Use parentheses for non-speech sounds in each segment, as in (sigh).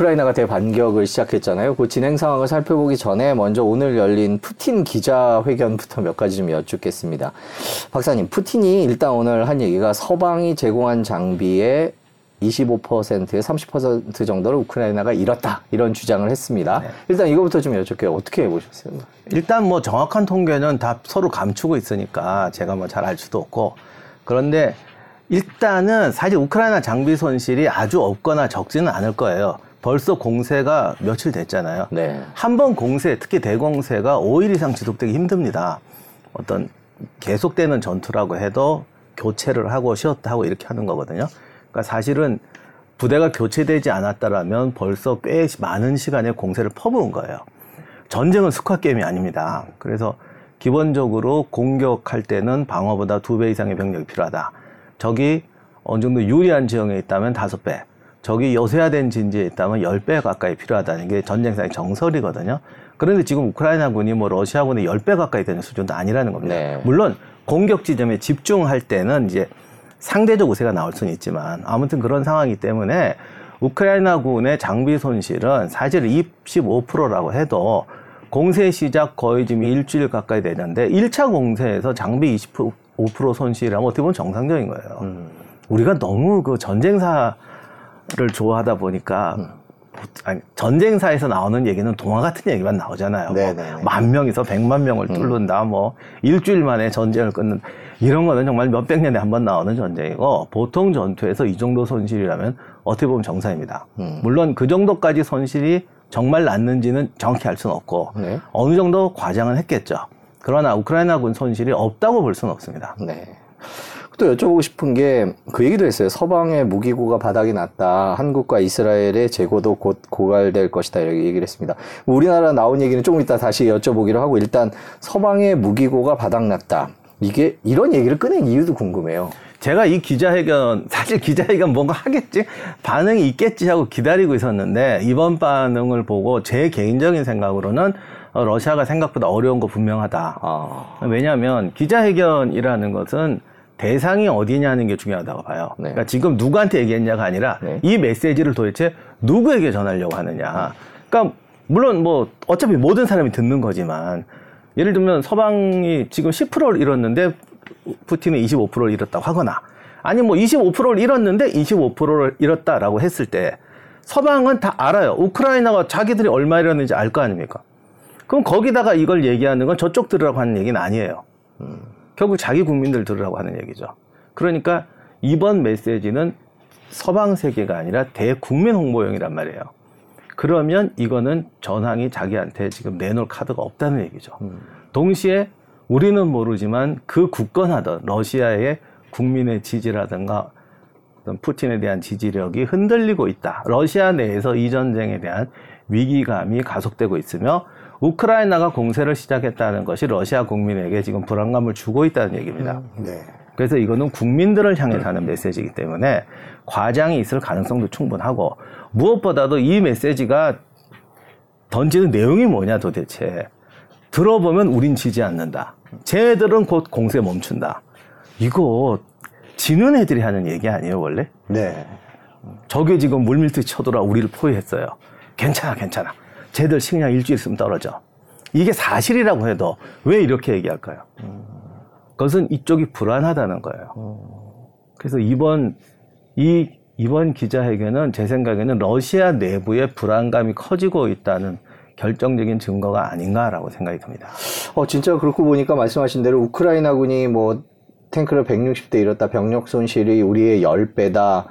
우크라이나가 대반격을 시작했잖아요. 그 진행 상황을 살펴보기 전에 먼저 오늘 열린 푸틴 기자회견부터 몇 가지 좀 여쭙겠습니다. 박사님, 푸틴이 일단 오늘 한 얘기가 서방이 제공한 장비의 25%에 30% 정도를 우크라이나가 잃었다 이런 주장을 했습니다. 네. 일단 이거부터 좀 여쭙게요. 어떻게 해보셨어요? 일단 뭐 정확한 통계는 다 서로 감추고 있으니까 제가 뭐 잘 알 수도 없고 그런데 일단은 사실 우크라이나 장비 손실이 아주 없거나 적지는 않을 거예요. 벌써 공세가 며칠 됐잖아요. 네. 한 번 공세, 특히 대공세가 5일 이상 지속되기 힘듭니다. 어떤 계속되는 전투라고 해도 교체를 하고 쉬었다 하고 이렇게 하는 거거든요. 그러니까 사실은 부대가 교체되지 않았다라면 벌써 꽤 많은 시간에 공세를 퍼부은 거예요. 전쟁은 스쿼 게임이 아닙니다. 그래서 기본적으로 공격할 때는 방어보다 두 배 이상의 병력이 필요하다. 적이 어느 정도 유리한 지형에 있다면 다섯 배, 적이 여세화된 진지에 있다면 열 배 가까이 필요하다는 게 전쟁상의 정설이거든요. 그런데 지금 우크라이나군이 뭐 러시아군의 열 배 가까이 되는 수준도 아니라는 겁니다. 네. 물론 공격 지점에 집중할 때는 이제 상대적 우세가 나올 수는 있지만 아무튼 그런 상황이기 때문에 우크라이나군의 장비 손실은 사실 25%라고 해도 공세 시작 거의 지금 일주일 가까이 되는데 1차 공세에서 장비 25% 손실이라면 어떻게 보면 정상적인 거예요. 음. 우리가 너무 그 전쟁사 를 좋아하다 보니까 음. 아니, 전쟁사에서 나오는 얘기는 동화 같은 얘기만 나오잖아요. 뭐 만 명에서 백만 명을 음. 뚫는다, 음. 뭐 일주일 만에 전쟁을 끊는 이런 거는 정말 몇백 년에 한 번 나오는 전쟁이고 보통 전투에서 이 정도 손실이라면 어떻게 보면 정상입니다. 음. 물론 그 정도까지 손실이 정말 났는지는 정확히 알 수는 없고 네. 어느 정도 과장은 했겠죠. 그러나 우크라이나군 손실이 없다고 볼 수는 없습니다. 네. 또 여쭤보고 싶은 게 그 얘기도 했어요. 서방의 무기고가 바닥이 났다. 한국과 이스라엘의 재고도 곧 고갈될 것이다. 이렇게 얘기를 했습니다. 우리나라 나온 얘기는 조금 이따 다시 여쭤보기로 하고 일단 서방의 무기고가 바닥 났다. 이게 이런 얘기를 꺼낸 이유도 궁금해요. 제가 이 기자회견 사실 기자회견 뭔가 하겠지 반응이 있겠지 하고 기다리고 있었는데 이번 반응을 보고 제 개인적인 생각으로는 어, 러시아가 생각보다 어려운 거 분명하다. 아. 왜냐하면 기자회견이라는 것은 대상이 어디냐는 게 중요하다고 봐요. 네. 그러니까 지금 누구한테 얘기했냐가 아니라 네. 이 메시지를 도대체 누구에게 전하려고 하느냐. 그러니까 물론 뭐 어차피 모든 사람이 듣는 거지만 예를 들면 서방이 지금 10%를 잃었는데 푸틴은 25%를 잃었다고 하거나 아니 뭐 25%를 잃었는데 25%를 잃었다라고 했을 때 서방은 다 알아요. 우크라이나가 자기들이 얼마 잃었는지 알 거 아닙니까? 그럼 거기다가 이걸 얘기하는 건 저쪽 들으라고 하는 얘기는 아니에요. 음, 결국 자기 국민들 들으라고 하는 얘기죠. 그러니까 이번 메시지는 서방 세계가 아니라 대국민 홍보용이란 말이에요. 그러면 이거는 전황이 자기한테 지금 내놓을 카드가 없다는 얘기죠. 음. 동시에 우리는 모르지만 그 굳건하던 러시아의 국민의 지지라든가 어떤 푸틴에 대한 지지력이 흔들리고 있다. 러시아 내에서 이 전쟁에 대한 위기감이 가속되고 있으며 우크라이나가 공세를 시작했다는 것이 러시아 국민에게 지금 불안감을 주고 있다는 얘기입니다. 음, 네. 그래서 이거는 국민들을 향해 가는 메시지이기 때문에 과장이 있을 가능성도 충분하고 무엇보다도 이 메시지가 던지는 내용이 뭐냐 도대체 들어보면 우린 지지 않는다. 쟤들은 곧 공세 멈춘다. 이거 지는 애들이 하는 얘기 아니에요 원래? 네. 저게 지금 물밀듯이 쳐들어 우리를 포위했어요. 괜찮아 괜찮아. 쟤들 식량 일주일 있으면 떨어져. 이게 사실이라고 해도 왜 이렇게 얘기할까요? 그것은 이쪽이 불안하다는 거예요. 그래서 이번 이 이번 기자회견은 제 생각에는 러시아 내부의 불안감이 커지고 있다는 결정적인 증거가 아닌가라고 생각이 듭니다. 어, 진짜 그렇고 보니까 말씀하신 대로 우크라이나군이 뭐 탱크를 160대 잃었다, 병력 손실이 우리의 10배다,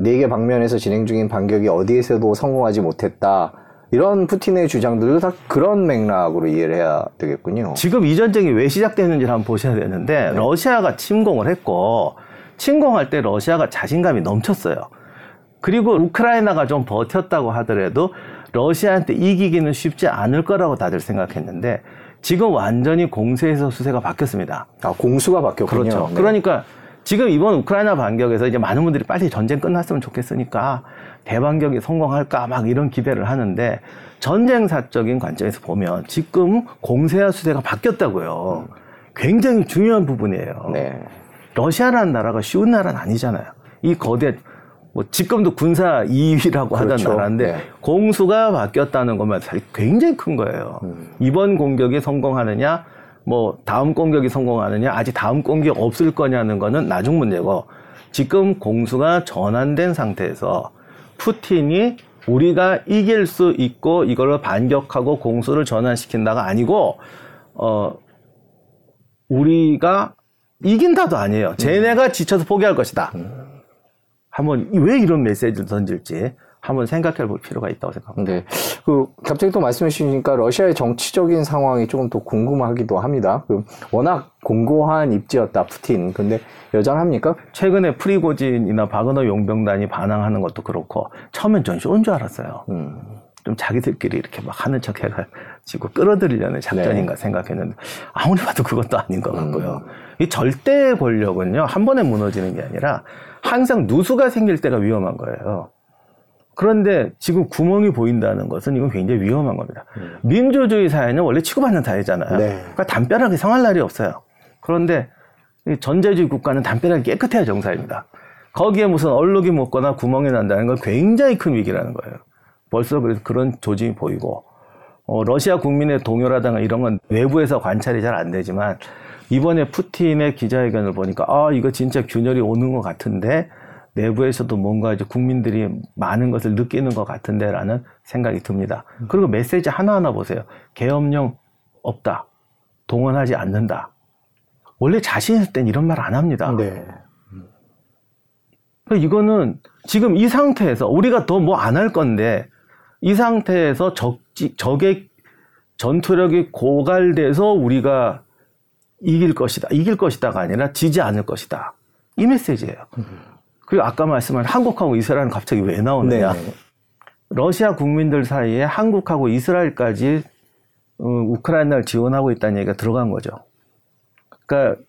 4개 방면에서 진행 중인 반격이 어디에서도 성공하지 못했다. 이런 푸틴의 주장들도 다 그런 맥락으로 이해를 해야 되겠군요. 지금 이 전쟁이 왜 시작됐는지를 한번 보셔야 되는데, 네. 러시아가 침공을 했고, 침공할 때 러시아가 자신감이 넘쳤어요. 그리고 우크라이나가 좀 버텼다고 하더라도 러시아한테 이기기는 쉽지 않을 거라고 다들 생각했는데 지금 완전히 공세에서 수세가 바뀌었습니다. 아, 공수가 바뀌었군요. 그렇죠. 네. 그러니까 지금 이번 우크라이나 반격에서 이제 많은 분들이 빨리 전쟁 끝났으면 좋겠으니까 대반격이 성공할까 막 이런 기대를 하는데 전쟁사적인 관점에서 보면 지금 공세와 수세가 바뀌었다고요. 굉장히 중요한 부분이에요. 네. 러시아라는 나라가 쉬운 나라는 아니잖아요. 이 거대 뭐 지금도 군사 2위라고 하던 그렇죠. 나라인데 네. 공수가 바뀌었다는 것만 사실 굉장히 큰 거예요. 음. 이번 공격이 성공하느냐, 뭐 다음 공격이 성공하느냐, 아직 다음 공격 없을 거냐는 거는 나중 문제고 지금 공수가 전환된 상태에서 푸틴이 우리가 이길 수 있고 이걸로 반격하고 공수를 전환시킨다가 아니고 어 우리가 이긴다도 아니에요. 쟤네가 지쳐서 포기할 것이다. 한번 왜 이런 메시지를 던질지 한번 생각해 볼 필요가 있다고 생각합니다. 네. 그, 갑자기 또 말씀해 주시니까 러시아의 정치적인 상황이 조금 더 궁금하기도 합니다. 그, 워낙 공고한 입지였다, 푸틴. 근데 여전합니까? 최근에 프리고진이나 바그너 용병단이 반항하는 것도 그렇고 처음엔 전 쇼인 줄 알았어요. 음. 좀 자기들끼리 이렇게 막 하는 척 해가지고 끌어들이려는 작전인가 생각했는데 아무리 봐도 그것도 아닌 것 같고요. 이 절대 권력은요 한 번에 무너지는 게 아니라 항상 누수가 생길 때가 위험한 거예요. 그런데 지금 구멍이 보인다는 것은 이건 굉장히 위험한 겁니다. 민주주의 사회는 원래 치고받는 사회잖아요. 네. 그러니까 담벼락이 성할 날이 없어요. 그런데 이 전제주의 국가는 담벼락이 깨끗해야 정사입니다. 거기에 무슨 얼룩이 묻거나 구멍이 난다는 건 굉장히 큰 위기라는 거예요. 벌써 그래서 그런 조짐이 보이고 어, 러시아 국민의 동요라든가 이런 건 외부에서 관찰이 잘 안 되지만 이번에 푸틴의 기자회견을 보니까 아 이거 진짜 균열이 오는 것 같은데 내부에서도 뭔가 이제 국민들이 많은 것을 느끼는 것 같은데라는 생각이 듭니다. 그리고 메시지 하나하나 보세요. 계엄령 없다. 동원하지 않는다. 원래 자신 있을 땐 이런 말 안 합니다. 네. 그러니까 이거는 지금 이 상태에서 우리가 더 뭐 안 할 건데 이 상태에서 적, 적의 전투력이 고갈돼서 우리가 이길 것이다. 이길 것이다가 아니라 지지 않을 것이다. 이 메시지예요. 그리고 아까 말씀한 한국하고 이스라엘은 갑자기 왜 나오느냐. 네. 러시아 국민들 사이에 한국하고 이스라엘까지 어, 우크라이나를 지원하고 있다는 얘기가 들어간 거죠. 그러니까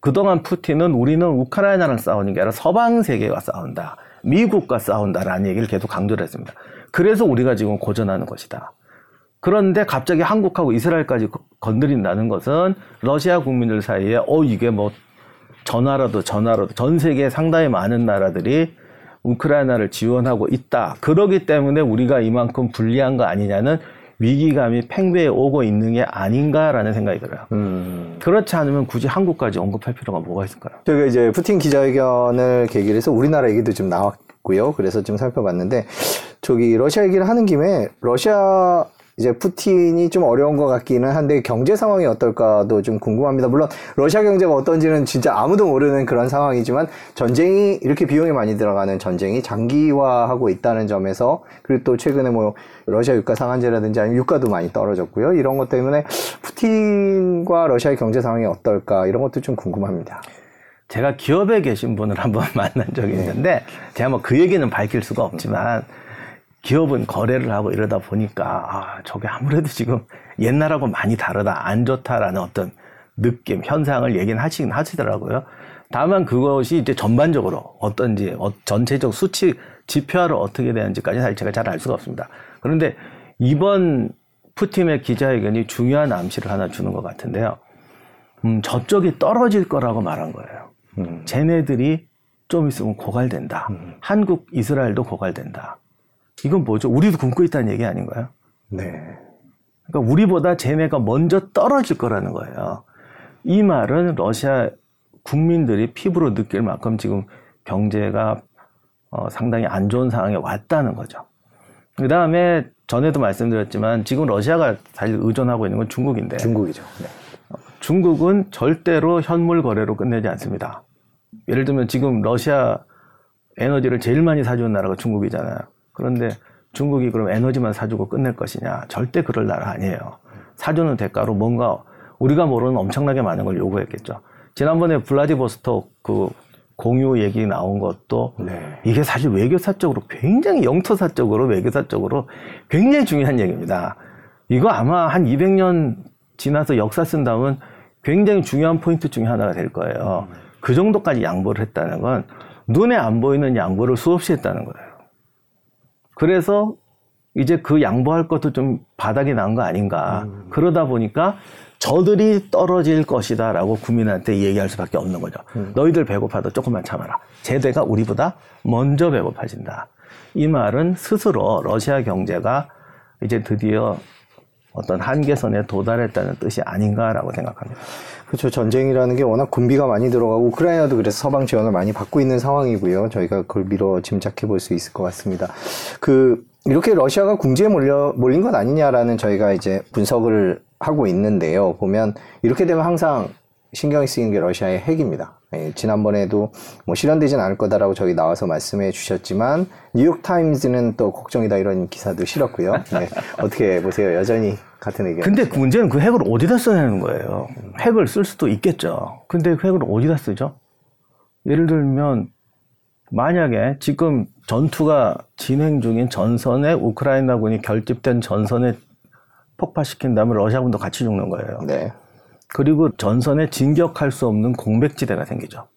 그동안 푸틴은 우리는 우크라이나랑 싸우는 게 아니라 서방 세계와 싸운다. 미국과 싸운다라는 얘기를 계속 강조를 했습니다. 그래서 우리가 지금 고전하는 것이다. 그런데 갑자기 한국하고 이스라엘까지 거- 건드린다는 것은 러시아 국민들 사이에 어 이게 뭐 전화라도 전화라도 전 세계 상당히 많은 나라들이 우크라이나를 지원하고 있다. 그러기 때문에 우리가 이만큼 불리한 거 아니냐는 위기감이 팽배해 오고 있는 게 아닌가라는 생각이 들어요. 음. 그렇지 않으면 굳이 한국까지 언급할 필요가 뭐가 있을까요? 저희가 이제 푸틴 기자회견을 계기로 해서 우리나라 얘기도 좀 나왔고요. 그래서 좀 살펴봤는데, 저기 러시아 얘기를 하는 김에, 러시아 이제 푸틴이 좀 어려운 것 같기는 한데, 경제 상황이 어떨까도 좀 궁금합니다. 물론, 러시아 경제가 어떤지는 진짜 아무도 모르는 그런 상황이지만, 전쟁이, 이렇게 비용이 많이 들어가는 전쟁이 장기화하고 있다는 점에서, 그리고 또 최근에 뭐, 러시아 유가 상한제라든지 아니면 유가도 많이 떨어졌고요. 이런 것 때문에, 푸틴과 러시아의 경제 상황이 어떨까, 이런 것도 좀 궁금합니다. 제가 기업에 계신 분을 한번 (laughs) 만난 적이 있는데 제가 뭐 그 얘기는 밝힐 수가 없지만 기업은 거래를 하고 이러다 보니까 아 저게 아무래도 지금 옛날하고 많이 다르다 안 좋다라는 어떤 느낌 현상을 얘기는 하시긴 하시더라고요. 다만 그것이 이제 전반적으로 어떤지 어, 전체적 수치 지표화를 어떻게 되는지까지 사실 제가 잘 알 수가 없습니다. 그런데 이번 푸틴의 기자회견이 중요한 암시를 하나 주는 것 같은데요. 음, 저쪽이 떨어질 거라고 말한 거예요. 음. 쟤네들이 좀 있으면 고갈된다. 한국, 이스라엘도 고갈된다. 이건 뭐죠? 우리도 굶고 있다는 얘기 아닌가요? 네. 그러니까 우리보다 쟤네가 먼저 떨어질 거라는 거예요. 이 말은 러시아 국민들이 피부로 느낄 만큼 지금 경제가 어, 상당히 안 좋은 상황에 왔다는 거죠. 그 다음에 전에도 말씀드렸지만 지금 러시아가 사실 의존하고 있는 건 중국인데 중국이죠. 네. 중국은 절대로 현물 거래로 끝내지 않습니다. 예를 들면 지금 러시아 에너지를 제일 많이 사주는 나라가 중국이잖아요. 그런데 중국이 그럼 에너지만 사주고 끝낼 것이냐? 절대 그럴 나라 아니에요. 사주는 대가로 뭔가 우리가 모르는 엄청나게 많은 걸 요구했겠죠. 지난번에 블라디보스톡 그 공유 얘기 나온 것도 네. 이게 사실 외교사적으로 굉장히 영토사적으로 외교사적으로 굉장히 중요한 얘기입니다. 이거 아마 한 200년 지나서 역사 쓴다면 굉장히 중요한 포인트 중에 하나가 될 거예요. 그 정도까지 양보를 했다는 건 눈에 안 보이는 양보를 수없이 했다는 거예요. 그래서 이제 그 양보할 것도 좀 바닥이 난 거 아닌가. 그러다 보니까 저들이 떨어질 것이다 라고 국민한테 얘기할 수밖에 없는 거죠. 음. 너희들 배고파도 조금만 참아라. 제대가 우리보다 먼저 배고파진다. 이 말은 스스로 러시아 경제가 이제 드디어 어떤 한계선에 도달했다는 뜻이 아닌가라고 생각합니다. 그렇죠. 전쟁이라는 게 워낙 군비가 많이 들어가고 우크라이나도 그래서 서방 지원을 많이 받고 있는 상황이고요. 저희가 그걸 미뤄 짐작해 볼 수 있을 것 같습니다. 그 이렇게 러시아가 궁지에 몰려 몰린 것 아니냐라는 저희가 이제 분석을 하고 있는데요. 보면 이렇게 되면 항상 신경이 쓰이는 게 러시아의 핵입니다. 예, 지난번에도 뭐 실현되진 않을 거다라고 저희 나와서 말씀해 주셨지만 뉴욕 타임즈는 또 걱정이다 이런 기사도 실었고요. 네, (laughs) 어떻게 보세요? 여전히 같은 의견. 근데 그 문제는 그 핵을 어디다 써야 하는 거예요. 핵을 쓸 수도 있겠죠. 근데 그 핵을 어디다 쓰죠? 예를 들면 만약에 지금 전투가 진행 중인 전선에 우크라이나군이 결집된 전선에 폭파시킨다면 러시아군도 같이 죽는 거예요. 네. 그리고 전선에 진격할 수 없는 공백지대가 생기죠.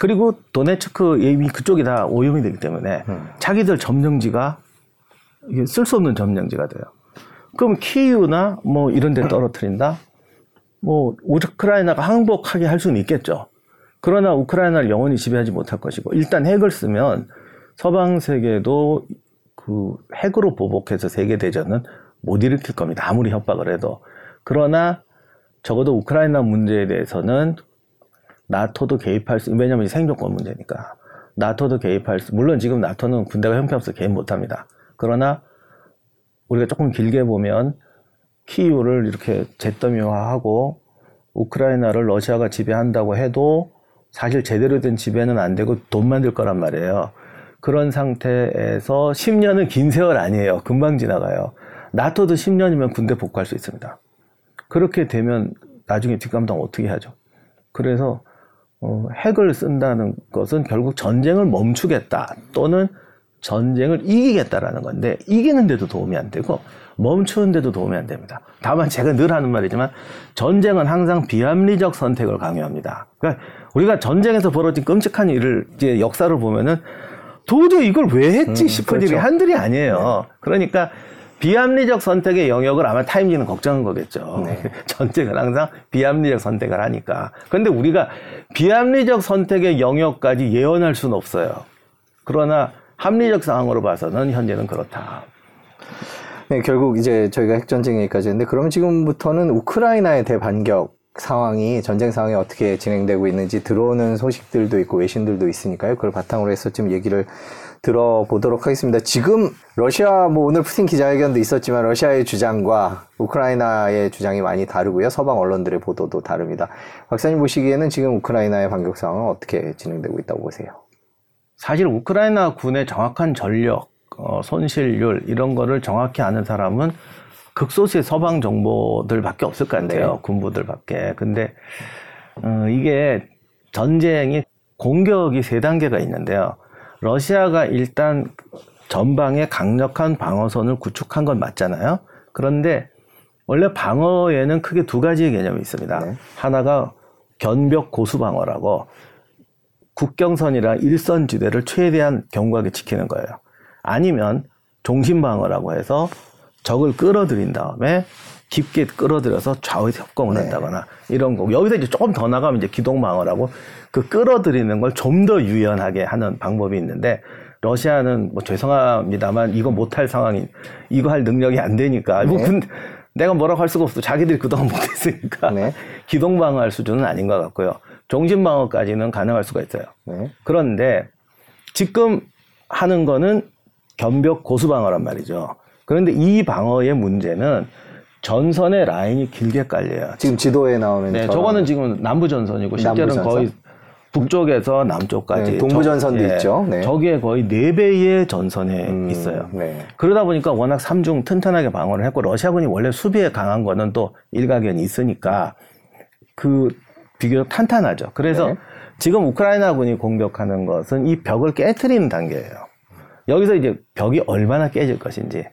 그리고 도네츠크 이미 그쪽이 다 오염이 되기 때문에 음. 자기들 점령지가 쓸 수 없는 점령지가 돼요. 그럼 키이우나 뭐 이런 데 떨어뜨린다? 뭐 우크라이나가 항복하게 할 수는 있겠죠. 그러나 우크라이나를 영원히 지배하지 못할 것이고 일단 핵을 쓰면 서방 세계도 그 핵으로 보복해서 세계 대전은 못 일으킬 겁니다. 아무리 협박을 해도. 그러나 적어도 우크라이나 문제에 대해서는 나토도 개입할 수, 왜냐면 생존권 문제니까. 나토도 개입할 수, 물론 지금 나토는 군대가 형편없어 개입 못 합니다. 그러나 우리가 조금 길게 보면 키이우를 이렇게 잿더미화하고 우크라이나를 러시아가 지배한다고 해도 사실 제대로 된 지배는 안 되고 돈 만들 거란 말이에요. 그런 상태에서 10년은 긴 세월 아니에요. 금방 지나가요. 나토도 10년이면 군대 복구할 수 있습니다. 그렇게 되면 나중에 뒷감당 어떻게 하죠? 그래서 어, 핵을 쓴다는 것은 결국 전쟁을 멈추겠다 또는 전쟁을 이기겠다라는 건데 이기는데도 도움이 안 되고 멈추는데도 도움이 안 됩니다. 다만 제가 늘 하는 말이지만 전쟁은 항상 비합리적 선택을 강요합니다. 그러니까 우리가 전쟁에서 벌어진 끔찍한 일을 이제 역사를 보면은 도저히 이걸 왜 했지 음, 싶은 그렇죠. 일이 한둘이 아니에요. 네. 그러니까 비합리적 선택의 영역을 아마 타임지는 걱정한 거겠죠. 네. (laughs) 전쟁은 항상 비합리적 선택을 하니까. 그런데 우리가 비합리적 선택의 영역까지 예언할 수는 없어요. 그러나 합리적 상황으로 봐서는 현재는 그렇다. 네, 결국 이제 저희가 핵전쟁 얘기까지 했는데 그러면 지금부터는 우크라이나의 대반격 상황이 전쟁 상황이 어떻게 진행되고 있는지 들어오는 소식들도 있고 외신들도 있으니까요. 그걸 바탕으로 해서 좀 얘기를 들어보도록 하겠습니다. 지금 러시아 뭐 오늘 푸틴 기자회견도 있었지만 러시아의 주장과 우크라이나의 주장이 많이 다르고요. 서방 언론들의 보도도 다릅니다. 박사님 보시기에는 지금 우크라이나의 반격 상황은 어떻게 진행되고 있다고 보세요? 사실 우크라이나 군의 정확한 전력, 어, 손실률 이런 거를 정확히 아는 사람은 극소수의 서방 정보들밖에 없을 것 같아요. 네. 군부들밖에. 근데 어, 이게 전쟁이 공격이 세 단계가 있는데요. 러시아가 일단 전방에 강력한 방어선을 구축한 건 맞잖아요. 그런데 원래 방어에는 크게 두 가지의 개념이 있습니다. 네. 하나가 견벽 고수 방어라고 국경선이랑 일선 지대를 최대한 견고하게 지키는 거예요. 아니면 종신 방어라고 해서 적을 끌어들인 다음에 깊게 끌어들여서 좌우에서 협공을 네. 한다거나 이런 거. 여기서 이제 조금 더 나가면 이제 기동 방어라고 그 끌어들이는 걸 좀 더 유연하게 하는 방법이 있는데 러시아는 뭐 죄송합니다만 이거 못할 상황이 이거 할 능력이 안 되니까 뭐 네. 뭐 근, 내가 뭐라고 할 수가 없어 자기들이 그동안 못했으니까 네. 기동 방어할 수준은 아닌 것 같고요 종신 방어까지는 가능할 수가 있어요 네. 그런데 지금 하는 거는 견벽 고수 방어란 말이죠 그런데 이 방어의 문제는 전선의 라인이 길게 깔려요. 지금 지도에 나오는 네, 저거는 지금 남부 전선이고 실제로는 남부 거의 북쪽에서 남쪽까지 네, 동부 전선도 예, 있죠. 네. 저기에 거의 네 배의 전선에 음, 있어요. 네. 그러다 보니까 워낙 삼중 튼튼하게 방어를 했고 러시아군이 원래 수비에 강한 거는 또 일가견이 있으니까 그 비교적 탄탄하죠. 그래서 네. 지금 우크라이나군이 공격하는 것은 이 벽을 깨트리는 단계예요. 여기서 이제 벽이 얼마나 깨질 것인지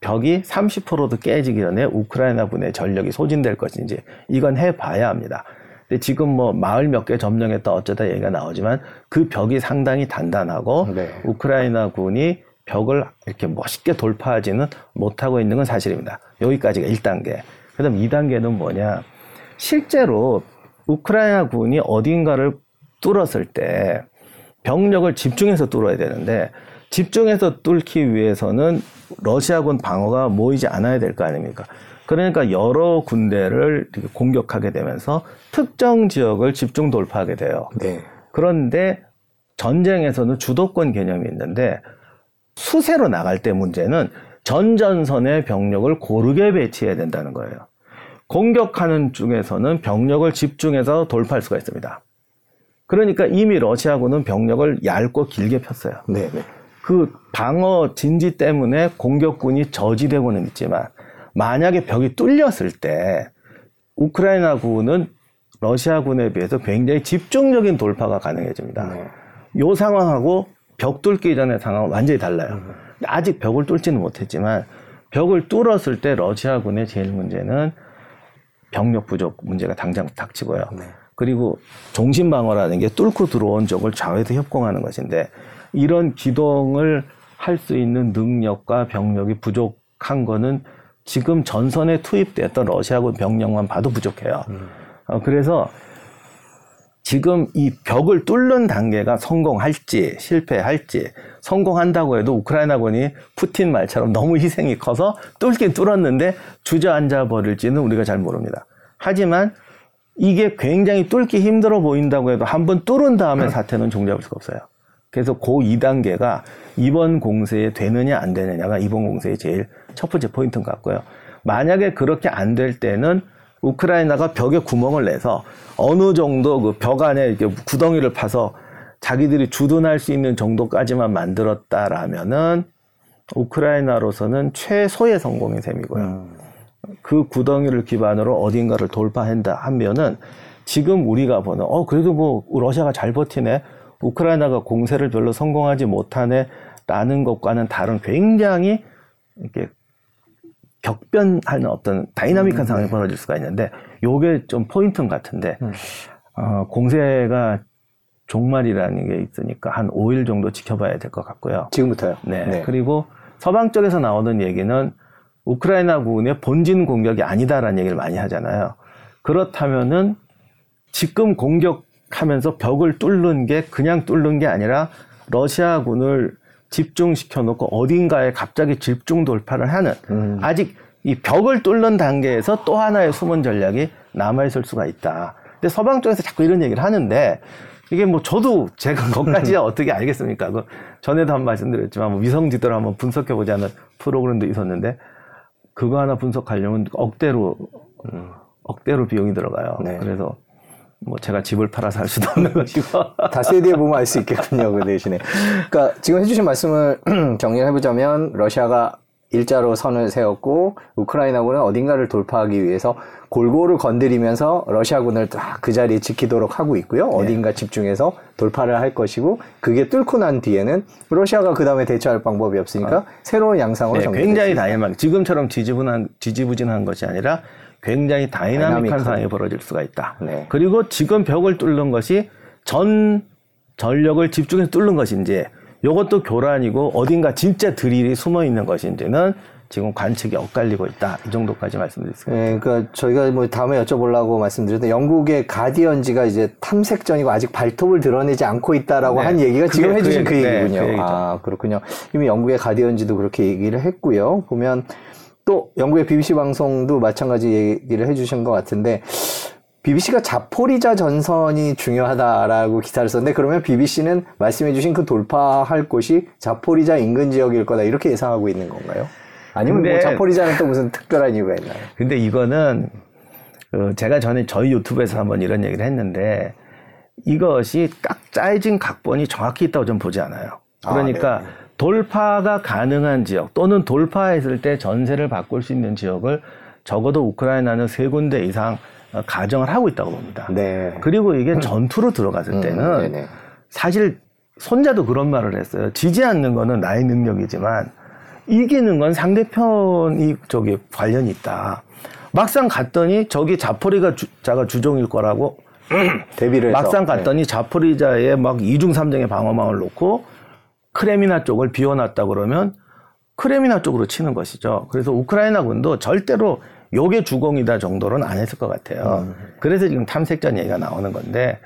벽이 30%도 깨지기 전에 우크라이나군의 전력이 소진될 것인지 이건 해봐야 합니다. 근데 지금 뭐 마을 몇 개 점령했다 어쩌다 얘기가 나오지만 그 벽이 상당히 단단하고 네. 우크라이나군이 벽을 이렇게 멋있게 돌파하지는 못하고 있는 건 사실입니다. 여기까지가 1단계. 그 다음 2단계는 뭐냐. 실제로 우크라이나 군이 어딘가를 뚫었을 때 병력을 집중해서 뚫어야 되는데 집중해서 뚫기 위해서는 러시아군 방어가 모이지 않아야 될 거 아닙니까? 그러니까 여러 군대를 공격하게 되면서 특정 지역을 집중 돌파하게 돼요. 네. 그런데 전쟁에서는 주도권 개념이 있는데 수세로 나갈 때 문제는 전전선의 병력을 고르게 배치해야 된다는 거예요. 공격하는 중에서는 병력을 집중해서 돌파할 수가 있습니다. 그러니까 이미 러시아군은 병력을 얇고 길게 폈어요. 네. 네. 그 방어 진지 때문에 공격군이 저지되고는 있지만 만약에 벽이 뚫렸을 때 우크라이나군은 러시아군에 비해서 굉장히 집중적인 돌파가 가능해집니다. 네. 요 상황하고 벽 뚫기 전의 상황은 완전히 달라요. 아직 벽을 뚫지는 못했지만 벽을 뚫었을 때 러시아군의 제일 문제는 병력 부족 문제가 당장 닥치고요. 네. 그리고 종신 방어라는 게 뚫고 들어온 적을 좌우에서 협공하는 것인데 이런 기동을 할 수 있는 능력과 병력이 부족한 거는 지금 전선에 투입됐던 러시아군 병력만 봐도 부족해요. 어, 그래서 지금 이 벽을 뚫는 단계가 성공할지 실패할지 성공한다고 해도 우크라이나군이 푸틴 말처럼 너무 희생이 커서 뚫긴 뚫었는데 주저앉아 버릴지는 우리가 잘 모릅니다. 하지만 이게 굉장히 뚫기 힘들어 보인다고 해도 한번 뚫은 다음에 사태는 종잡을 수가 없어요. 그래서 고 2단계가 이번 공세에 되느냐 안 되느냐가 이번 공세의 제일 첫 번째 포인트인 것 같고요. 만약에 그렇게 안 될 때는 우크라이나가 벽에 구멍을 내서 어느 정도 그 벽 안에 이렇게 구덩이를 파서 자기들이 주둔할 수 있는 정도까지만 만들었다라면은 우크라이나로서는 최소의 성공인 셈이고요. 음. 그 구덩이를 기반으로 어딘가를 돌파한다 하면은 지금 우리가 보는 어 그래도 뭐 러시아가 잘 버티네 우크라이나가 공세를 별로 성공하지 못하네라는 것과는 다른 굉장히 이렇게 격변하는 어떤 다이나믹한 상황이 벌어질 수가 있는데 요게 좀 포인트 같은데 어, 공세가 종말이라는 게 있으니까 한 5일 정도 지켜봐야 될 것 같고요. 지금부터요. 네. 그리고 서방 쪽에서 나오는 얘기는 우크라이나군의 본진 공격이 아니다라는 얘기를 많이 하잖아요. 그렇다면은 지금 공격 하면서 벽을 뚫는 게 그냥 뚫는 게 아니라 러시아군을 집중시켜 놓고 어딘가에 갑자기 집중 돌파를 하는 음. 아직 이 벽을 뚫는 단계에서 또 하나의 숨은 전략이 남아 있을 수가 있다. 근데 서방 쪽에서 자꾸 이런 얘기를 하는데 이게 뭐 저도 제가 (laughs) 그것까지 어떻게 알겠습니까? 그 전에도 한번 말씀드렸지만 뭐 위성 지도를 한번 분석해 보자는 프로그램도 있었는데 그거 하나 분석하려면 억대로 억대로 비용이 들어가요. 네. 그래서 뭐 제가 집을 팔아서 할 수도 없는 (laughs) 것이고 다수에 대해 보면 알 수 있겠군요. 그 대신에. 그러니까 지금 해주신 말씀을 (clears throat) 정리해 보자면 러시아가 일자로 선을 세웠고 우크라이나군은 어딘가를 돌파하기 위해서 골고루 건드리면서 러시아군을 딱 그 자리에 지키도록 하고 있고요. 어딘가 집중해서 돌파를 할 것이고 그게 뚫고 난 뒤에는 러시아가 그 다음에 대처할 방법이 없으니까 새로운 양상으로 네, 전개될 굉장히. 다양한 지금처럼 지지분한 지지부진한 것이 아니라 굉장히 다이나믹한 다이나믹한. 상황이 벌어질 수가 있다. 네. 그리고 지금 벽을 뚫는 것이 전 전력을 집중해서 뚫는 것인지 이것도 교란이고 어딘가 진짜 드릴이 숨어 있는 것인지는 지금 관측이 엇갈리고 있다. 이 정도까지 있습니다. 네, 그러니까 저희가 뭐 다음에 여쭤보려고 말씀드렸는데 영국의 가디언지가 이제 탐색전이고 아직 발톱을 드러내지 않고 있다라고 네, 한 얘기가 그게 지금 그 해주신 그, 얘기- 네, 얘기군요. 그 얘기죠. 아 그렇군요. 이미 영국의 가디언지도 그렇게 얘기를 했고요. 보면 또 영국의 BBC 방송도 마찬가지 얘기를 해주신 것 같은데 BBC가 자포리자 전선이 중요하다라고 기사를 썼는데 그러면 BBC는 말씀해주신 그 돌파할 곳이 자포리자 인근 지역일 거다 이렇게 예상하고 있는 건가요? 아니면 뭐 근데- 자포리자는 또 무슨 특별한 이유가 있나요? 근데 이거는 어, 제가 전에 저희 유튜브에서 한번 이런 얘기를 했는데 이것이 딱 짜여진 각본이 정확히 있다고 좀 보지 않아요. 아, 그러니까 네. 돌파가 가능한 지역 또는 돌파했을 때 전세를 바꿀 수 있는 지역을 적어도 우크라이나는 세 군데 이상 어, 가정을 하고 있다고 봅니다. 네. 그리고 이게 전투로 들어갔을 음, 때는 네네. 사실 손자도 그런 말을 했어요. 지지 않는 거는 나의 능력이지만 이기는 건 상대편이 저기 관련이 있다. 막상 갔더니 저기 자포리가 주, 자가 주종일 거라고 (clears throat) 대비를 막상 네. 갔더니 자포리자에 막 이중 삼중의 방어망을 놓고 크레미나 쪽을 비워놨다 그러면 크레미나 쪽으로 치는 것이죠. 그래서 우크라이나군도 절대로 요게 주공이다 정도로는 안 했을 것 같아요. 음. 그래서 지금 탐색전 얘기가 나오는 건데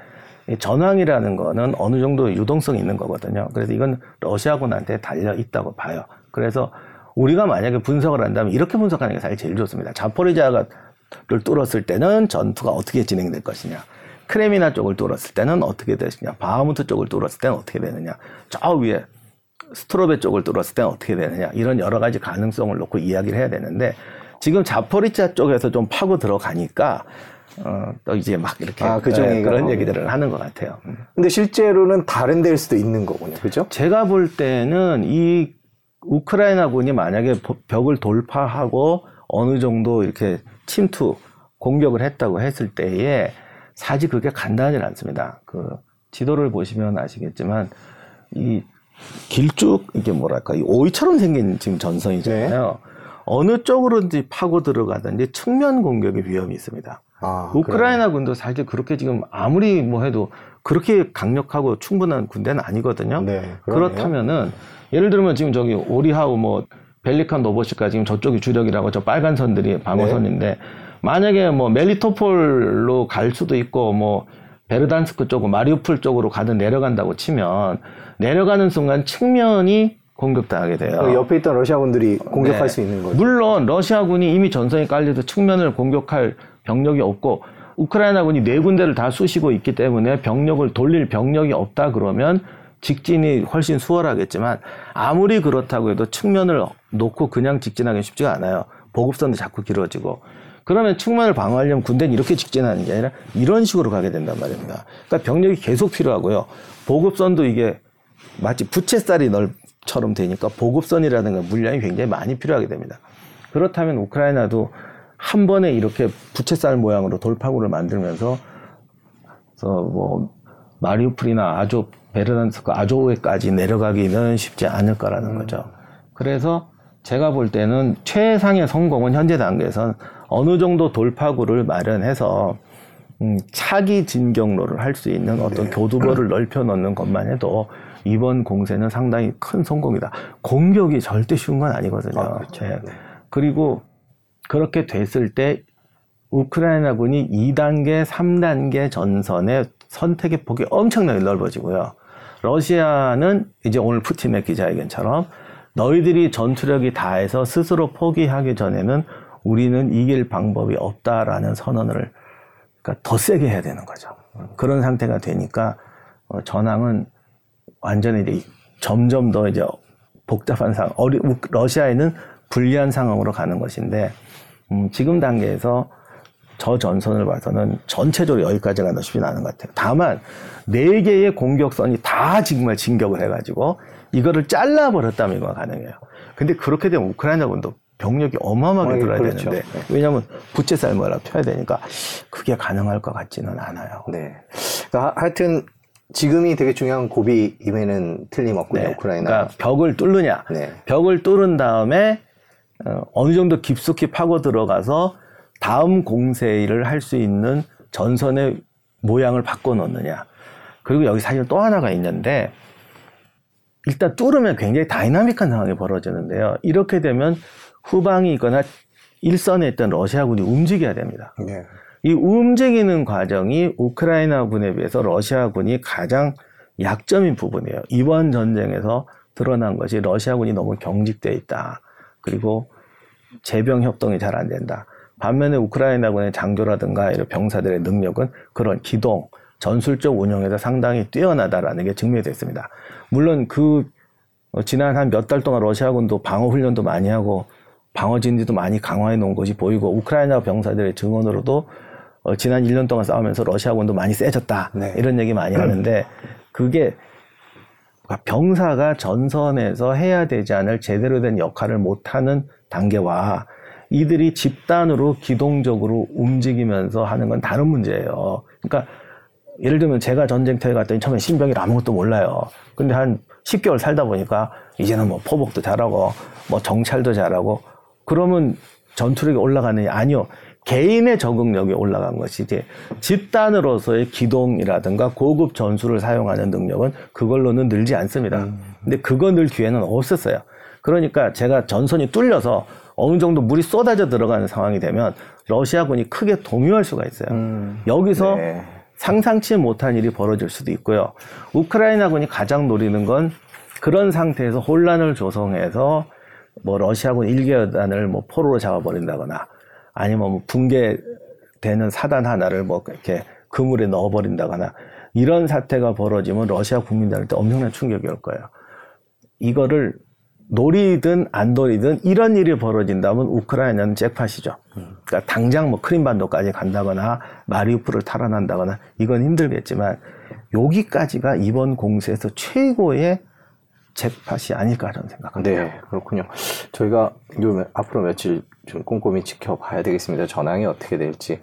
이 전황이라는 거는 어느 정도 유동성이 있는 거거든요. 그래서 이건 러시아군한테 달려 있다고 봐요. 그래서 우리가 만약에 분석을 한다면 이렇게 분석하는 게 사실 제일 좋습니다. 자포리자를 뚫었을 때는 전투가 어떻게 진행될 것이냐. 크레미나 쪽을 뚫었을 때는 어떻게 되느냐. 바하무트 쪽을 뚫었을 때는 어떻게 되느냐. 저 위에 스트로베 쪽을 뚫었을 때는 어떻게 되느냐. 이런 여러 가지 가능성을 놓고 이야기를 해야 되는데 지금 자포리자 쪽에서 좀 파고 들어가니까 어, 또 이제 막 이렇게 아, 그 네, 그런. 얘기들을 하는 것 같아요. 음. 근데 실제로는 다른 데일 수도 있는 거군요. 그죠? 제가 볼 때는 이 우크라이나군이 만약에 보- 벽을 돌파하고 어느 정도 이렇게 침투 공격을 했다고 했을 때에 사실 그게 간단하지 않습니다. 그 지도를 보시면 아시겠지만 이 길쭉 이게 뭐랄까 이 오이처럼 생긴 지금 전선이잖아요. 어느 쪽으로든지 파고 들어가든지 측면 공격의 위험이 있습니다. 아, 우크라이나 군도 사실 그렇게 지금 아무리 뭐 해도 그렇게 강력하고 충분한 군대는 아니거든요. 네. 그렇다면은 예를 들면 지금 저기 오리하우 뭐 벨리칸 노보시카 지금 저쪽이 주력이라고 저 빨간 선들이 방어선인데 네. 만약에 뭐 멜리토폴로 갈 수도 있고 뭐 베르단스크 쪽으로 마리우폴 쪽으로 가든 내려간다고 치면 내려가는 순간 측면이 공격당하게 돼요. 그 옆에 있던 러시아군들이 공격할 네. 수 있는 거죠. 물론 러시아군이 이미 전선이 깔려서 측면을 공격할 병력이 없고 우크라이나군이 네 군데를 다 쑤시고 있기 때문에 병력을 돌릴 병력이 없다 그러면 직진이 훨씬 수월하겠지만 아무리 그렇다고 해도 측면을 놓고 그냥 직진하기 쉽지가 않아요. 보급선도 자꾸 길어지고 그러면 측면을 방어하려면 군대는 이렇게 직진하는 게 아니라 이런 식으로 가게 된단 말입니다. 그러니까 병력이 계속 필요하고요. 보급선도 이게 마치 부채살이 널처럼 되니까 보급선이라든가 물량이 굉장히 많이 필요하게 됩니다. 그렇다면 우크라이나도 한 번에 이렇게 부채살 모양으로 돌파구를 만들면서 뭐 마리우폴이나 아조 베르단스크 아조에까지 내려가기는 쉽지 않을 거라는 거죠. 그래서 제가 볼 때는 최상의 성공은 현재 단계에선 어느 정도 돌파구를 마련해서 음, 차기 진격로를 할 수 있는 어떤 교두보를 넓혀 놓는 것만 해도 이번 공세는 상당히 큰 성공이다. 공격이 절대 쉬운 건 아니거든요. 아, 그렇죠. 예. 그리고 그렇게 됐을 때 우크라이나군이 2단계, 3단계 전선의 선택의 폭이 엄청나게 넓어지고요. 러시아는 이제 오늘 푸틴의 기자회견처럼 너희들이 전투력이 다해서 스스로 포기하기 전에는 우리는 이길 방법이 없다라는 선언을 그러니까 더 세게 해야 되는 거죠. 그런 상태가 되니까 어, 전황은 완전히 점점 더 이제 복잡한 상황, 러시아에는 불리한 상황으로 가는 것인데 음, 지금 단계에서 저 전선을 봐서는 전체적으로 여기까지 가는 쉽지는 않은 것 같아요. 다만 네 개의 공격선이 다 정말 진격을 해가지고 이거를 잘라버렸다면 이거 가능해요. 근데 그렇게 되면 우크라이나군도 병력이 어마어마하게 어, 들어야 그렇죠. 되는데 왜냐하면 부채살 뭐라 펴야 되니까 그게 가능할 것 같지는 않아요. 네. 그러니까 하- 하여튼 지금이 되게 중요한 고비임에는 틀림없군요. 우크라이나. 그러니까 벽을 뚫느냐. 네. 벽을 뚫은 다음에 어, 어느 정도 깊숙이 파고 들어가서 다음 공세를 할 수 있는 전선의 모양을 바꿔 놓느냐. 그리고 여기 사실 또 하나가 있는데 일단 뚫으면 굉장히 다이나믹한 상황이 벌어지는데요. 이렇게 되면 후방이 있거나 일선에 있던 러시아군이 움직여야 됩니다. 네. 이 움직이는 과정이 우크라이나군에 비해서 러시아군이 가장 약점인 부분이에요. 이번 전쟁에서 드러난 것이 러시아군이 너무 경직돼 있다. 그리고 재병 협동이 잘 안 된다. 반면에 우크라이나군의 장교라든가 이런 병사들의 능력은 그런 기동, 전술적 운영에서 상당히 뛰어나다라는 게 증명됐습니다. 물론 그 어, 지난 한 몇 달 동안 러시아군도 방어 훈련도 많이 하고 방어 진지도 많이 강화해 놓은 것이 보이고 우크라이나 병사들의 증언으로도 어, 지난 1년 동안 싸우면서 러시아군도 많이 세졌다 네. 이런 얘기 많이 하는데 그게 병사가 전선에서 해야 되지 않을 제대로 된 역할을 못하는 단계와 이들이 집단으로 기동적으로 움직이면서 하는 건 다른 문제예요. 그러니까 예를 들면 제가 전쟁터에 갔더니 처음에 신병이 아무것도 몰라요. 근데 한 10개월 살다 보니까 이제는 뭐 포복도 잘하고 뭐 정찰도 잘하고 그러면 전투력이 올라가느냐? 아니요. 개인의 적응력이 올라간 것이지 집단으로서의 기동이라든가 고급 전술을 사용하는 능력은 그걸로는 늘지 않습니다. 근데 그거 늘 기회는 없었어요. 그러니까 제가 전선이 뚫려서 어느 정도 물이 쏟아져 들어가는 상황이 되면 러시아군이 크게 동요할 수가 있어요. 음. 여기서 네. 상상치 못한 일이 벌어질 수도 있고요. 우크라이나군이 가장 노리는 건 그런 상태에서 혼란을 조성해서 뭐 러시아군 일개여단을 뭐 포로로 잡아버린다거나 아니면 뭐 붕괴되는 사단 하나를 뭐 이렇게 그물에 넣어버린다거나 이런 사태가 벌어지면 러시아 국민들한테 엄청난 충격이 올 거예요. 이거를 노리든 안 노리든 이런 일이 벌어진다면 우크라이나는 잭팟이죠. 그러니까 당장 뭐 크림반도까지 간다거나 마리우프를 탈환한다거나 이건 힘들겠지만 여기까지가 이번 공세에서 최고의 잭팟이 아닐까 저는 생각합니다. 네, 그렇군요. 저희가 요 앞으로 며칠 좀 꼼꼼히 지켜봐야 되겠습니다. 전황이 어떻게 될지.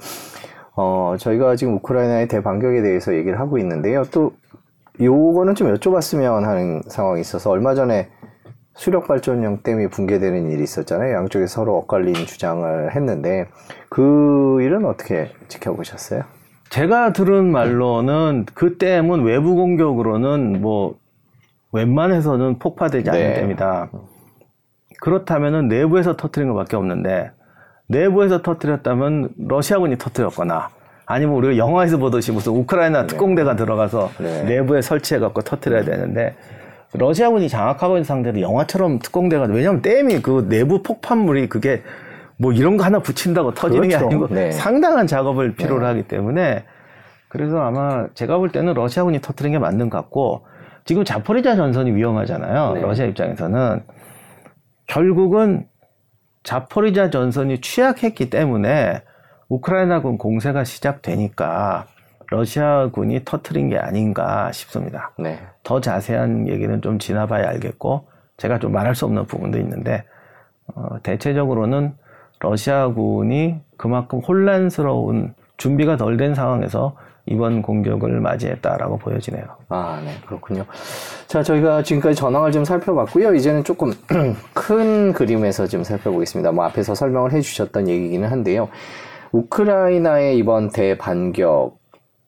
어, 저희가 지금 우크라이나의 대반격에 대해서 얘기를 하고 있는데요. 또 요거는 좀 여쭤봤으면 하는 상황이 있어서 얼마 전에 수력 발전용 댐이 붕괴되는 일이 있었잖아요. 양쪽에 서로 엇갈린 주장을 했는데 그 일은 어떻게 지켜보셨어요? 제가 들은 말로는 그 댐은 외부 공격으로는 뭐 웬만해서는 폭파되지 않는 네. 댐이다. 그렇다면은 내부에서 터트린 것밖에 없는데 내부에서 터트렸다면 러시아군이 터트렸거나 아니면 우리가 영화에서 보듯이 무슨 우크라이나 특공대가 들어가서 네. 내부에 설치해 갖고 터트려야 되는데 러시아군이 장악하고 있는 상태로 영화처럼 특공대가 왜냐하면 댐이 그 내부 폭발물이 그게 뭐 이런 거 하나 붙인다고 터지는 게 그렇죠. 아니고 네. 상당한 작업을 필요로 하기 때문에 그래서 아마 제가 볼 때는 러시아군이 터트린 게 맞는 것 같고 지금 자포리자 전선이 위험하잖아요. 네. 러시아 입장에서는 결국은 자포리자 전선이 취약했기 때문에 우크라이나군 공세가 시작되니까 러시아군이 터트린 게 아닌가 싶습니다. 네. 더 자세한 얘기는 좀 지나봐야 알겠고 제가 좀 말할 수 없는 부분도 있는데 어, 대체적으로는 러시아군이 그만큼 혼란스러운 준비가 덜 된 상황에서 이번 공격을 맞이했다라고 보여지네요. 아, 네, 그렇군요. 자, 저희가 지금까지 전황을 좀 살펴봤고요. 이제는 조금 (clears throat) 큰 그림에서 좀 살펴보겠습니다. 뭐 앞에서 설명을 해주셨던 얘기기는 한데요. 우크라이나의 이번 대반격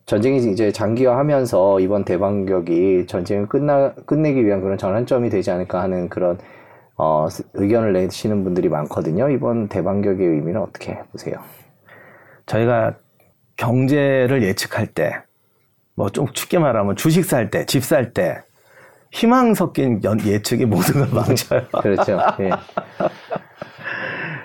전쟁이 이제 장기화하면서 이번 대반격이 전쟁을 끝나 끝내기 위한 그런 전환점이 되지 않을까 하는 그런 어, 의견을 내시는 분들이 많거든요. 이번 대반격의 의미는 어떻게 보세요? 저희가 경제를 예측할 때, 뭐 좀 쉽게 말하면 주식 살 때, 집 살 때, 희망 섞인 연- 예측이 모든 걸 (laughs) 망쳐요. 그렇죠. 예.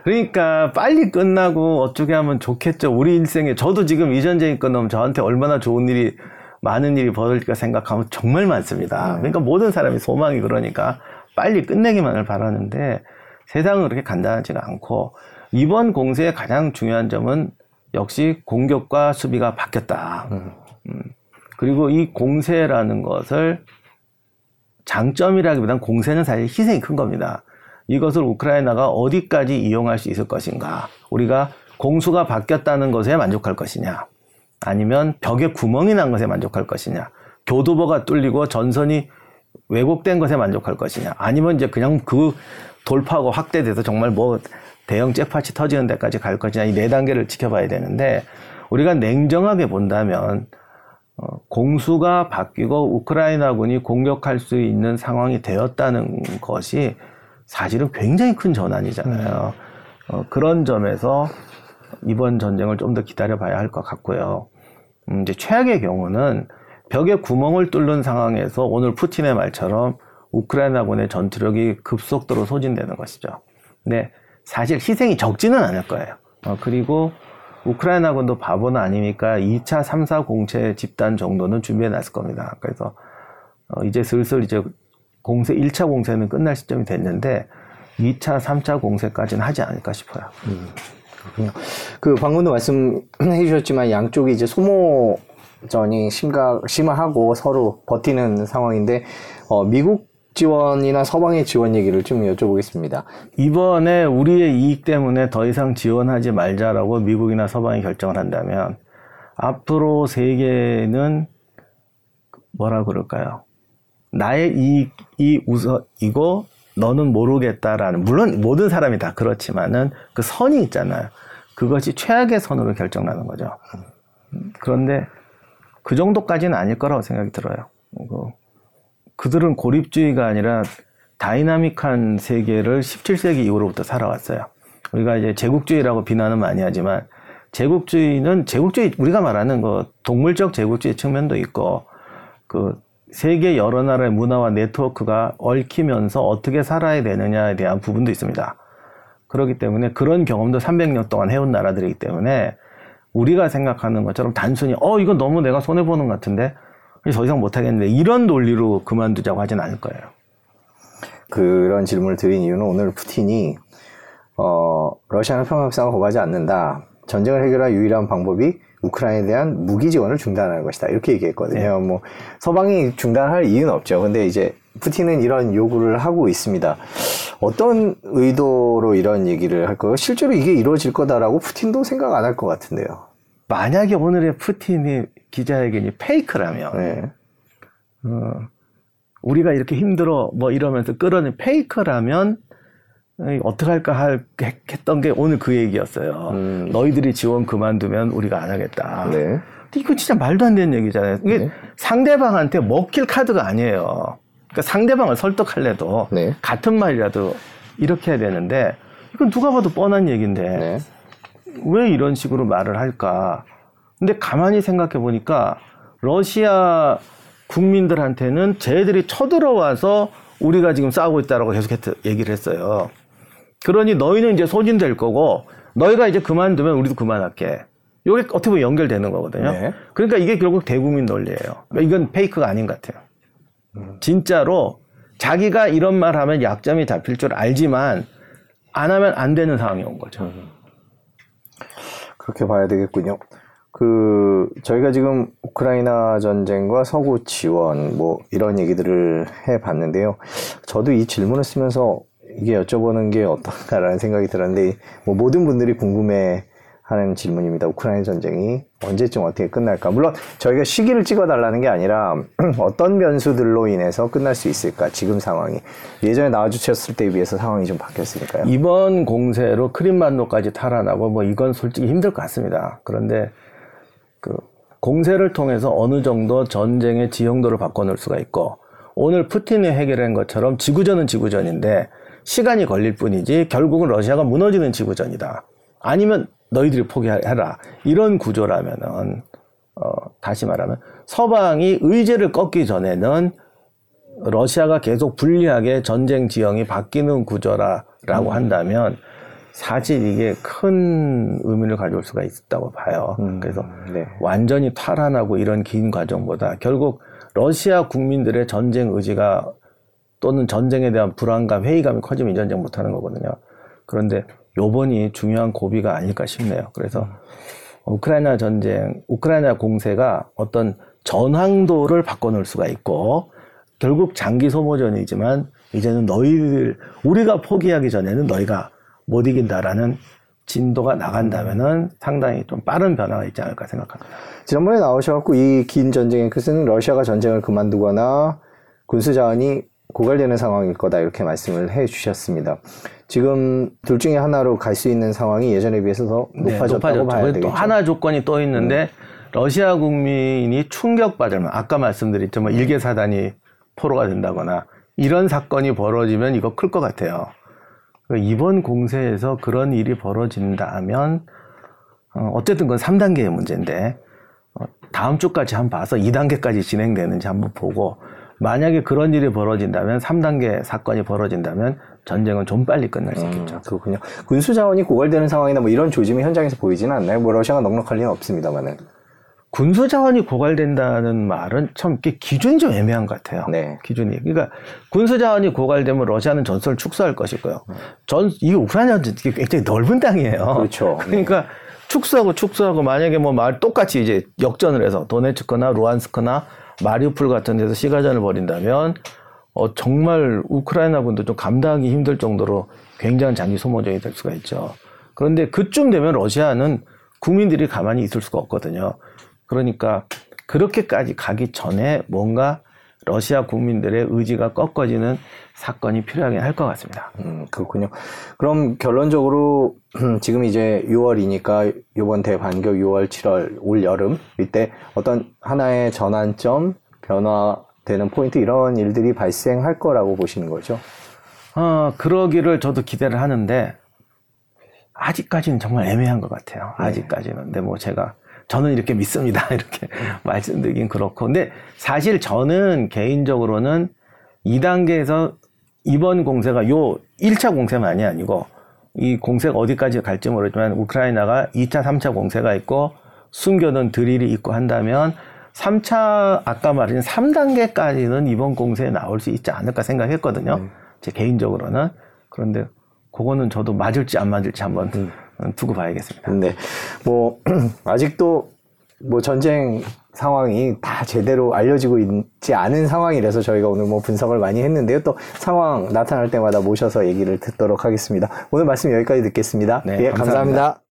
그러니까 빨리 끝나고 어떻게 하면 좋겠죠. 우리 일생에 저도 지금 이 전쟁이 끝나면 저한테 얼마나 좋은 일이 많은 일이 벌어질까 생각하면 정말 많습니다. 그러니까 모든 사람이 소망이 그러니까 빨리 끝내기만을 바라는데 세상은 그렇게 간단하지가 않고 이번 공세의 가장 중요한 점은 역시 공격과 수비가 바뀌었다. 음. 그리고 이 공세라는 것을 장점이라기보다는 공세는 사실 희생이 큰 겁니다. 이것을 우크라이나가 어디까지 이용할 수 있을 것인가? 우리가 공수가 바뀌었다는 것에 만족할 것이냐? 아니면 벽에 구멍이 난 것에 만족할 것이냐? 교두보가 뚫리고 전선이 왜곡된 것에 만족할 것이냐? 아니면 이제 그냥 그 돌파하고 확대돼서 정말 뭐 대형 잭팟이 터지는 데까지 갈 것이냐? 이 네 단계를 지켜봐야 되는데 우리가 냉정하게 본다면 어, 공수가 바뀌고 우크라이나군이 공격할 수 있는 상황이 되었다는 것이 사실은 굉장히 큰 전환이잖아요. 어, 그런 점에서 이번 전쟁을 좀 더 기다려봐야 할 것 같고요. 음, 이제 최악의 경우는 벽에 구멍을 뚫는 상황에서 오늘 푸틴의 말처럼 우크라이나군의 전투력이 급속도로 소진되는 것이죠. 근데 사실 희생이 적지는 않을 거예요. 어, 그리고 우크라이나군도 바보는 아니니까 2차, 3사 공채 집단 정도는 준비해 놨을 겁니다. 그래서 어, 이제 슬슬 이제 공세 1차 공세는 끝날 시점이 됐는데 2차, 3차 공세까지는 하지 않을까 싶어요. 그렇군요. 그 방금도 말씀해 주셨지만 양쪽이 이제 소모 전이 심각 심화하고 서로 버티는 상황인데 어, 미국 지원이나 서방의 지원 얘기를 좀 여쭤보겠습니다. 이번에 우리의 이익 때문에 더 이상 지원하지 말자라고 미국이나 서방이 결정을 한다면 앞으로 세계는 뭐라 그럴까요? 나의 이익이 우선이고 너는 모르겠다라는 물론 모든 사람이 다 그렇지만은 그 선이 있잖아요. 그것이 최악의 선으로 결정나는 거죠. 그런데 그 정도까지는 아닐 거라고 생각이 들어요. 그 그들은 고립주의가 아니라 다이나믹한 세계를 17세기 이후로부터 살아왔어요. 우리가 이제 제국주의라고 비난은 많이 하지만 제국주의는 제국주의 우리가 말하는 그 동물적 제국주의 측면도 있고 그 세계 여러 나라의 문화와 네트워크가 얽히면서 어떻게 살아야 되느냐에 대한 부분도 있습니다. 그렇기 때문에 그런 경험도 300년 동안 해온 나라들이기 때문에 우리가 생각하는 것처럼 단순히 어 이거 너무 내가 손해 보는 것 같은데 더 이상 못 하겠는데 이런 논리로 그만두자고 하진 않을 거예요. 그런 질문을 드린 이유는 오늘 푸틴이 어, 러시아는 평화협상을 거부하지 않는다. 전쟁을 해결할 유일한 방법이 우크라이나에 대한 무기 지원을 중단하는 것이다. 이렇게 얘기했거든요. 네. 뭐 서방이 중단할 이유는 없죠. 근데 이제 푸틴은 이런 요구를 하고 있습니다. 어떤 의도로 이런 얘기를 할까요? 실제로 이게 이루어질 거다라고 푸틴도 생각 안 할 것 같은데요. 만약에 오늘의 푸틴이 기자회견이 페이크라면, 네. 어, 우리가 이렇게 힘들어 뭐 이러면서 끌어낸 페이크라면 어떻게 할까 할, 했던 게 오늘 그 얘기였어요. 음. 너희들이 지원 그만두면 우리가 안 하겠다. 네. 이거 진짜 말도 안 되는 얘기잖아요. 이게 네. 상대방한테 먹힐 카드가 아니에요. 그러니까 상대방을 설득할래도 네. 같은 말이라도 이렇게 해야 되는데 이건 누가 봐도 뻔한 얘기인데 네. 왜 이런 식으로 말을 할까? 근데 가만히 생각해 보니까 러시아 국민들한테는 쟤들이 쳐들어와서 우리가 지금 싸우고 있다라고 계속 얘기를 했어요. 그러니 너희는 이제 소진될 거고 너희가 이제 그만두면 우리도 그만할게. 이게 어떻게 보면 연결되는 거거든요. 네. 그러니까 이게 결국 대국민 논리예요. 이건 페이크가 아닌 것 같아요. 진짜로 자기가 이런 말 하면 약점이 잡힐 줄 알지만 안 하면 안 되는 상황이 온 거죠. 그렇게 봐야 되겠군요. 그 저희가 지금 우크라이나 전쟁과 서구 지원 뭐 이런 얘기들을 해 봤는데요. 저도 이 질문을 쓰면서 이게 여쭤보는 게 어떨까라는 생각이 들었는데 뭐 모든 분들이 궁금해 하는 질문입니다. 우크라이나 전쟁이 언제쯤 어떻게 끝날까? 물론 저희가 시기를 찍어달라는 게 아니라 (clears throat) 어떤 변수들로 인해서 끝날 수 있을까? 지금 상황이 예전에 나와주셨을 때에 비해서 상황이 좀 바뀌었으니까요. 이번 공세로 크림반도까지 탈환하고 뭐 이건 솔직히 힘들 것 같습니다. 그런데 그 공세를 통해서 어느 정도 전쟁의 지형도를 바꿔놓을 수가 있고 오늘 푸틴이 해결한 것처럼 지구전은 지구전인데 시간이 걸릴 뿐이지 결국은 러시아가 무너지는 지구전이다. 아니면 너희들이 포기해라. 이런 구조라면은 어, 다시 말하면 서방이 의제를 꺾기 전에는 러시아가 계속 불리하게 전쟁 지형이 바뀌는 구조라라고 음. 한다면 사실 이게 큰 의미를 가져올 수가 있다고 봐요. 음, 그래서 네. 완전히 탈환하고 이런 긴 과정보다 결국 러시아 국민들의 전쟁 의지가 또는 전쟁에 대한 불안감, 회의감이 커지면 이 전쟁 못 하는 거거든요. 그런데 요번이 중요한 고비가 아닐까 싶네요. 그래서 음. 우크라이나 전쟁, 우크라이나 공세가 어떤 전황도를 바꿔놓을 수가 있고 결국 장기 소모전이지만 이제는 너희들 우리가 포기하기 전에는 너희가 못 이긴다라는 진도가 나간다면은 상당히 좀 빠른 변화가 있지 않을까 생각합니다. 지난번에 나오셔갖고 이 긴 전쟁의 끝은 러시아가 전쟁을 그만두거나 군수 자원이 고갈되는 상황일 거다 이렇게 말씀을 해 주셨습니다. 지금 둘 중에 하나로 갈 수 있는 상황이 예전에 비해서 더 네, 높아졌다고 네, 봐야 되겠죠. 또 하나 조건이 또 있는데 음. 러시아 국민이 충격받으면 아까 말씀드렸죠. 뭐 일개 사단이 포로가 된다거나 이런 사건이 벌어지면 이거 클 것 같아요. 이번 공세에서 그런 일이 벌어진다면 어, 어쨌든 그건 3단계의 문제인데 어, 다음 주까지 한번 봐서 2단계까지 진행되는지 한번 보고 만약에 그런 일이 벌어진다면 3단계 사건이 벌어진다면 전쟁은 좀 빨리 끝날 수 음, 있겠죠. 음, 그렇군요. 군수 자원이 고갈되는 상황이나 뭐 이런 조짐이 현장에서 보이지는 않나요? 뭐 러시아가 넉넉할 리는 없습니다만은. 군수 자원이 고갈된다는 말은 참 기준이 좀 애매한 것 같아요. 네. 기준이. 그러니까 군수 자원이 고갈되면 러시아는 전설을 축소할 것이고요. 전 이게 우크라이나는 굉장히 넓은 땅이에요. 그렇죠. 그러니까 네. 축소하고 축소하고 만약에 뭐 말 똑같이 이제 역전을 해서 도네츠크나 루안스크나 마리우폴 같은 데서 시가전을 벌인다면 어 정말 우크라이나 분도 좀 감당하기 힘들 정도로 굉장한 장기 소모전이 될 수가 있죠. 그런데 그쯤 되면 러시아는 국민들이 가만히 있을 수가 없거든요. 그러니까 그렇게까지 가기 전에 뭔가 러시아 국민들의 의지가 꺾어지는 사건이 필요하긴 할 것 같습니다. 음, 그렇군요. 그럼 결론적으로 지금 이제 6월이니까 이번 대반격 6월, 7월, 올 여름 이때 어떤 하나의 전환점, 변화되는 포인트 이런 일들이 발생할 거라고 보시는 거죠? 어, 그러기를 저도 기대를 하는데 아직까지는 정말 애매한 것 같아요. 아직까지는. 근데 뭐 제가 저는 이렇게 믿습니다. (laughs) 이렇게 말씀드리긴 그렇고. 근데 사실 저는 개인적으로는 2단계에서 이번 공세가 요 1차 공세만이 아니고 이 공세가 어디까지 갈지 모르지만 우크라이나가 2차, 3차 공세가 있고 숨겨둔 드릴이 있고 한다면 3차 아까 말한 3단계까지는 이번 공세에 나올 수 있지 않을까 생각했거든요. 제 개인적으로는. 그런데 그거는 저도 맞을지 안 맞을지 한번 두고 봐야겠습니다. 네. 뭐, (clears throat) 아직도 뭐 전쟁 상황이 다 제대로 알려지고 있지 않은 상황이라서 저희가 오늘 뭐 분석을 많이 했는데요. 또 상황 나타날 때마다 모셔서 얘기를 듣도록 하겠습니다. 오늘 말씀 여기까지 듣겠습니다. 네, 예, 감사합니다. 감사합니다.